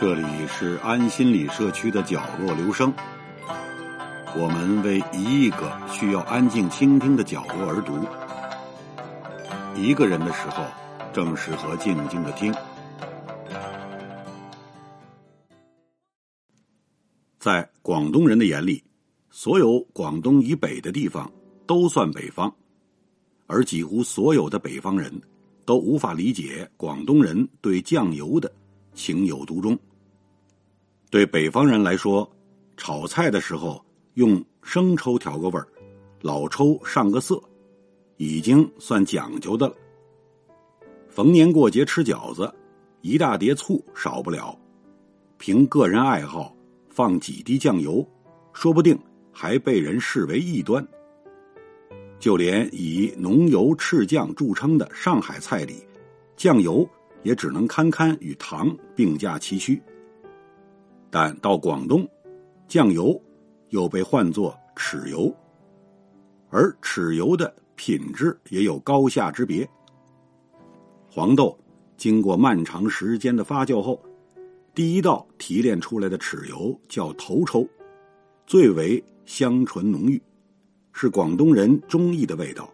这里是安心理社区的角落留声，我们为一亿个需要安静倾听的角落而读。一个人的时候，正适合静静的听。在广东人的眼里，所有广东以北的地方都算北方，而几乎所有的北方人都无法理解广东人对酱油的情有独钟。对北方人来说，炒菜的时候用生抽调个味儿，老抽上个色，已经算讲究的了。逢年过节吃饺子，一大碟醋少不了。凭个人爱好放几滴酱油，说不定还被人视为异端。就连以浓油赤酱著称的上海菜里，酱油也只能堪堪与糖并驾齐驱。但到广东，酱油又被唤作豉油，而豉油的品质也有高下之别。黄豆经过漫长时间的发酵后，第一道提炼出来的豉油叫头抽，最为香醇浓郁，是广东人中意的味道。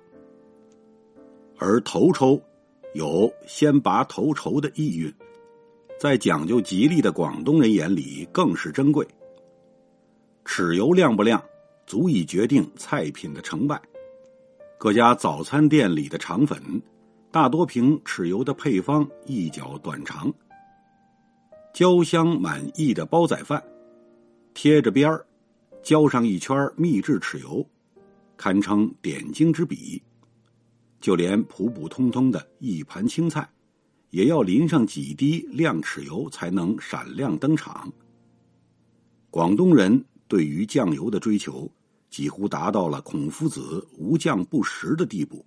而头抽有先拔头筹的意蕴。在讲究吉利的广东人眼里，更是珍贵。豉油亮不亮，足以决定菜品的成败。各家早餐店里的肠粉，大多凭豉油的配方一角短长。焦香满溢的煲仔饭，贴着边儿，浇上一圈秘制豉油，堪称点睛之笔。就连普普通通的一盘青菜。也要淋上几滴亮豉油，才能闪亮登场。广东人对于酱油的追求，几乎达到了孔夫子无酱不食的地步。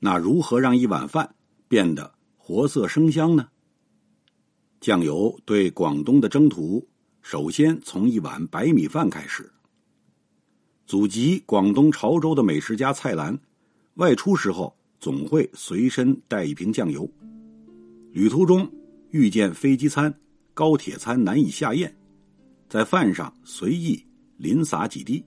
那如何让一碗饭变得活色生香呢？酱油对广东的征途，首先从一碗白米饭开始。祖籍广东潮州的美食家蔡澜，外出时候总会随身带一瓶酱油。旅途中遇见飞机餐、高铁餐难以下咽，在饭上随意淋洒几滴，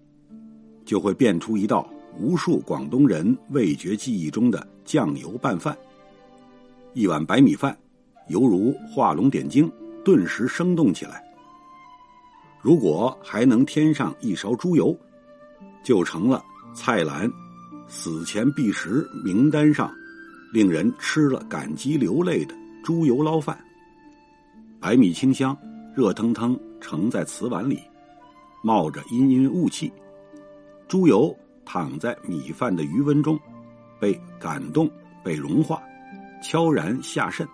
就会变出一道无数广东人味觉记忆中的酱油拌饭。一碗白米饭，犹如画龙点睛，顿时生动起来。如果还能添上一勺猪油，就成了蔡澜死前必食名单上令人吃了感激流泪的。猪油捞饭，白米清香，热腾腾盛在瓷碗里，冒着氤氲雾气。猪油躺在米饭的余温中，被感动，被融化，悄然下渗。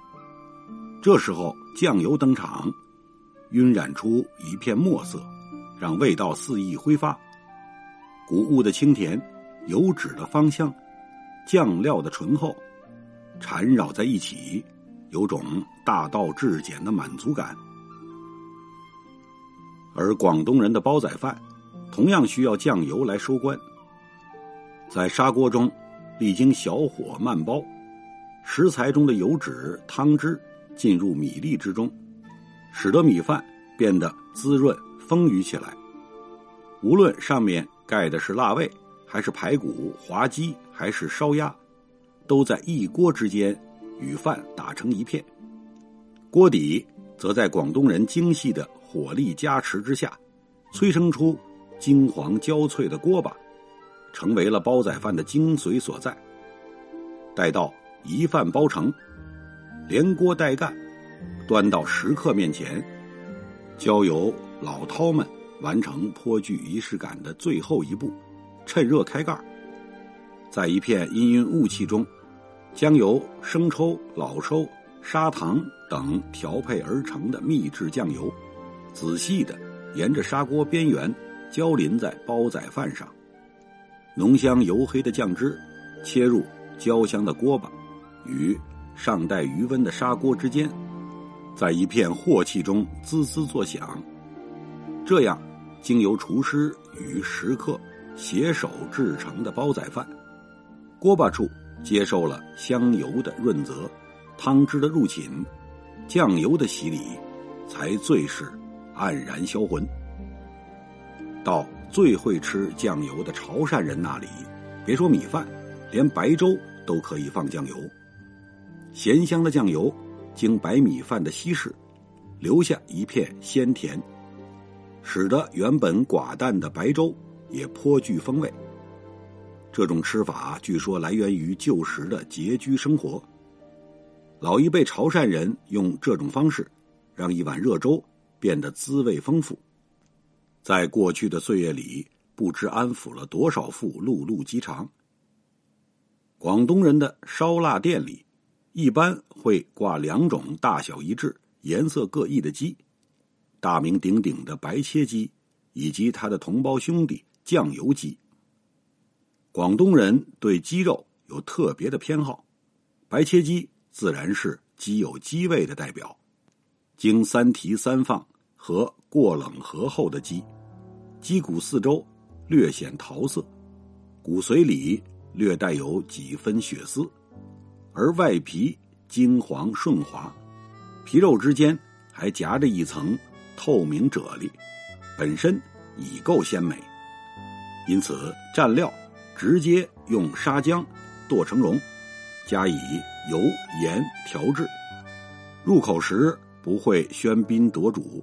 这时候酱油登场，晕染出一片墨色，让味道肆意挥发。谷物的清甜，油脂的芳香，酱料的醇厚，缠绕在一起。有种大道至简的满足感，而广东人的煲仔饭同样需要酱油来收官。在砂锅中历经小火慢煲，食材中的油脂、汤汁进入米粒之中，使得米饭变得滋润丰腴起来。无论上面盖的是腊味，还是排骨、滑鸡，还是烧鸭，都在一锅之间。与饭打成一片，锅底则在广东人精细的火力加持之下，催生出金黄焦脆的锅巴，成为了煲仔饭的精髓所在。待到一饭包成，连锅带干，端到食客面前，交由老饕们完成颇具仪式感的最后一步，趁热开盖，在一片氤氲雾气中。将由生抽、老抽、砂糖等调配而成的秘制酱油，仔细的沿着砂锅边缘浇淋在煲仔饭上，浓香油黑的酱汁切入焦香的锅巴与尚带余温的砂锅之间，在一片镬气中滋滋作响。这样，经由厨师与食客携手制成的煲仔饭，锅巴处。接受了香油的润泽，汤汁的入侵，酱油的洗礼，才最是黯然销魂。到最会吃酱油的潮汕人那里，别说米饭，连白粥都可以放酱油。咸香的酱油经白米饭的稀释，留下一片鲜甜，使得原本寡淡的白粥也颇具风味。这种吃法据说来源于旧时的拮据生活。老一辈潮汕人用这种方式，让一碗热粥变得滋味丰富。在过去的岁月里，不知安抚了多少副辘辘鸡肠。广东人的烧腊店里，一般会挂两种大小一致、颜色各异的鸡：大名鼎鼎的白切鸡，以及他的同胞兄弟酱油鸡。广东人对鸡肉有特别的偏好，白切鸡自然是鸡有鸡味的代表。经三提三放和过冷河后的鸡，鸡骨四周略显桃色，骨髓里略带有几分血丝，而外皮金黄顺滑，皮肉之间还夹着一层透明啫喱，本身已够鲜美。因此蘸料。直接用沙姜剁成蓉，加以油盐调制，入口时不会喧宾夺主，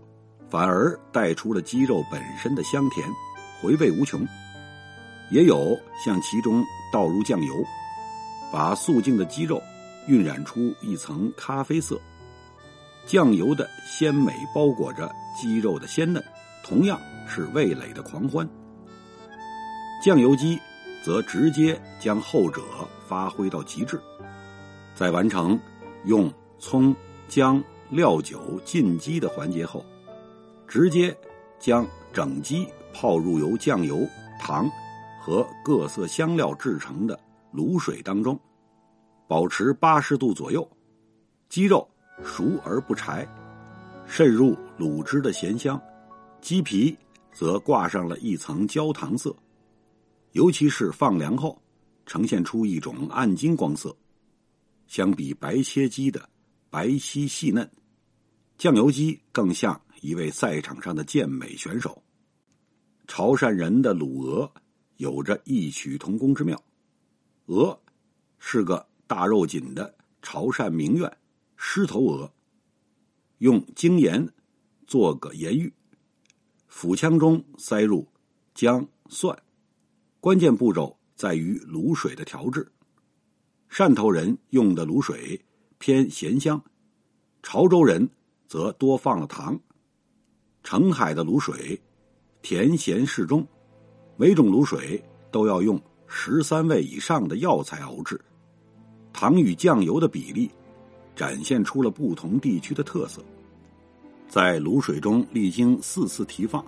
反而带出了鸡肉本身的香甜，回味无穷。也有向其中倒入酱油，把素净的鸡肉晕染出一层咖啡色，酱油的鲜美包裹着鸡肉的鲜嫩，同样是味蕾的狂欢。酱油鸡。则直接将后者发挥到极致，在完成用葱、姜、料酒浸鸡的环节后，直接将整鸡泡入由酱油、糖和各色香料制成的卤水当中，保持八十度左右，鸡肉熟而不柴，渗入卤汁的咸香，鸡皮则挂上了一层焦糖色。尤其是放凉后，呈现出一种暗金光色，相比白切鸡的白皙细嫩，酱油鸡更像一位赛场上的健美选手。潮汕人的卤鹅有着异曲同工之妙，鹅是个大肉紧的潮汕名苑狮头鹅，用精盐做个盐浴，腹腔中塞入姜蒜。关键步骤在于卤水的调制。汕头人用的卤水偏咸香，潮州人则多放了糖。澄海的卤水甜咸适中，每种卤水都要用十三味以上的药材熬制。糖与酱油的比例展现出了不同地区的特色。在卤水中历经四次提放，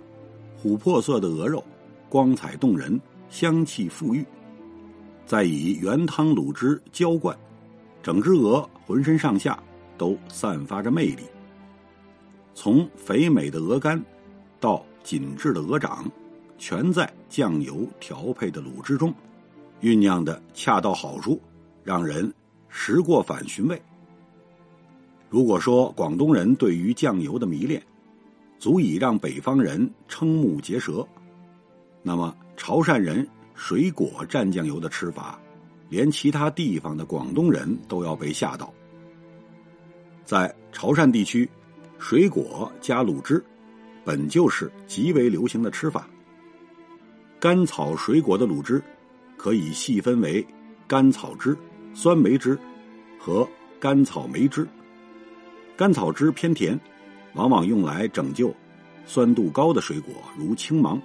琥珀色的鹅肉光彩动人。香气馥郁，再以原汤卤汁浇灌，整只鹅浑身上下都散发着魅力。从肥美的鹅肝到紧致的鹅掌，全在酱油调配的卤汁中酝酿的恰到好处，让人食过反寻味。如果说广东人对于酱油的迷恋，足以让北方人瞠目结舌。那么，潮汕人水果蘸酱油的吃法，连其他地方的广东人都要被吓到。在潮汕地区，水果加卤汁，本就是极为流行的吃法。甘草水果的卤汁，可以细分为甘草汁、酸梅汁和甘草梅汁。甘草汁偏甜，往往用来拯救酸度高的水果，如青芒。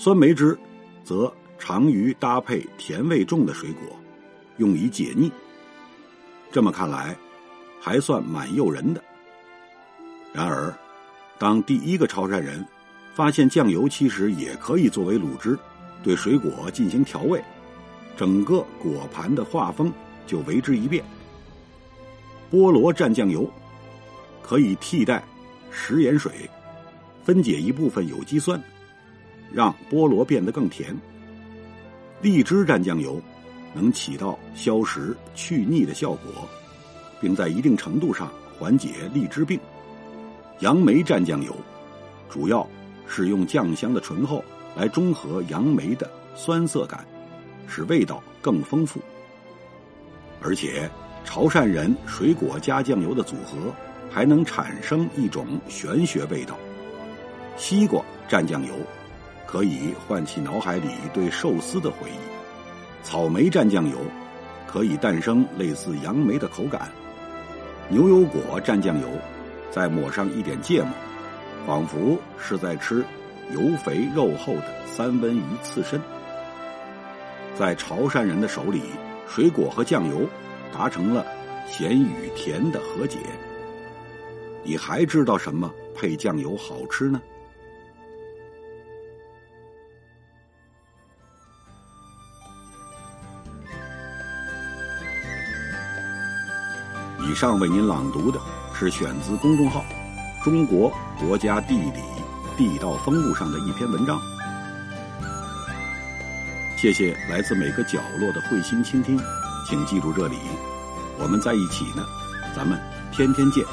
酸梅汁，则常于搭配甜味重的水果，用以解腻。这么看来，还算蛮诱人的。然而，当第一个潮汕人发现酱油其实也可以作为卤汁，对水果进行调味，整个果盘的画风就为之一变。菠萝蘸酱油，可以替代食盐水，分解一部分有机酸。让菠萝变得更甜。荔枝蘸酱油，能起到消食去腻的效果，并在一定程度上缓解荔枝病。杨梅蘸酱油，主要是用酱香的醇厚来中和杨梅的酸涩感，使味道更丰富。而且，潮汕人水果加酱油的组合，还能产生一种玄学味道。西瓜蘸酱油，可以唤起脑海里对寿司的回忆；草莓蘸酱油，可以诞生类似杨梅的口感；牛油果蘸酱油。再抹上一点芥末，仿佛是在吃油肥肉厚的三文鱼刺身。在潮汕人的手里，水果和酱油达成了咸与甜的和解。你还知道什么配酱油好吃呢？以上为您朗读的。是选自公众号“中国国家地理地道风物”上的一篇文章。谢谢来自每个角落的慧心倾听，请记住这里，我们在一起呢，咱们天天见。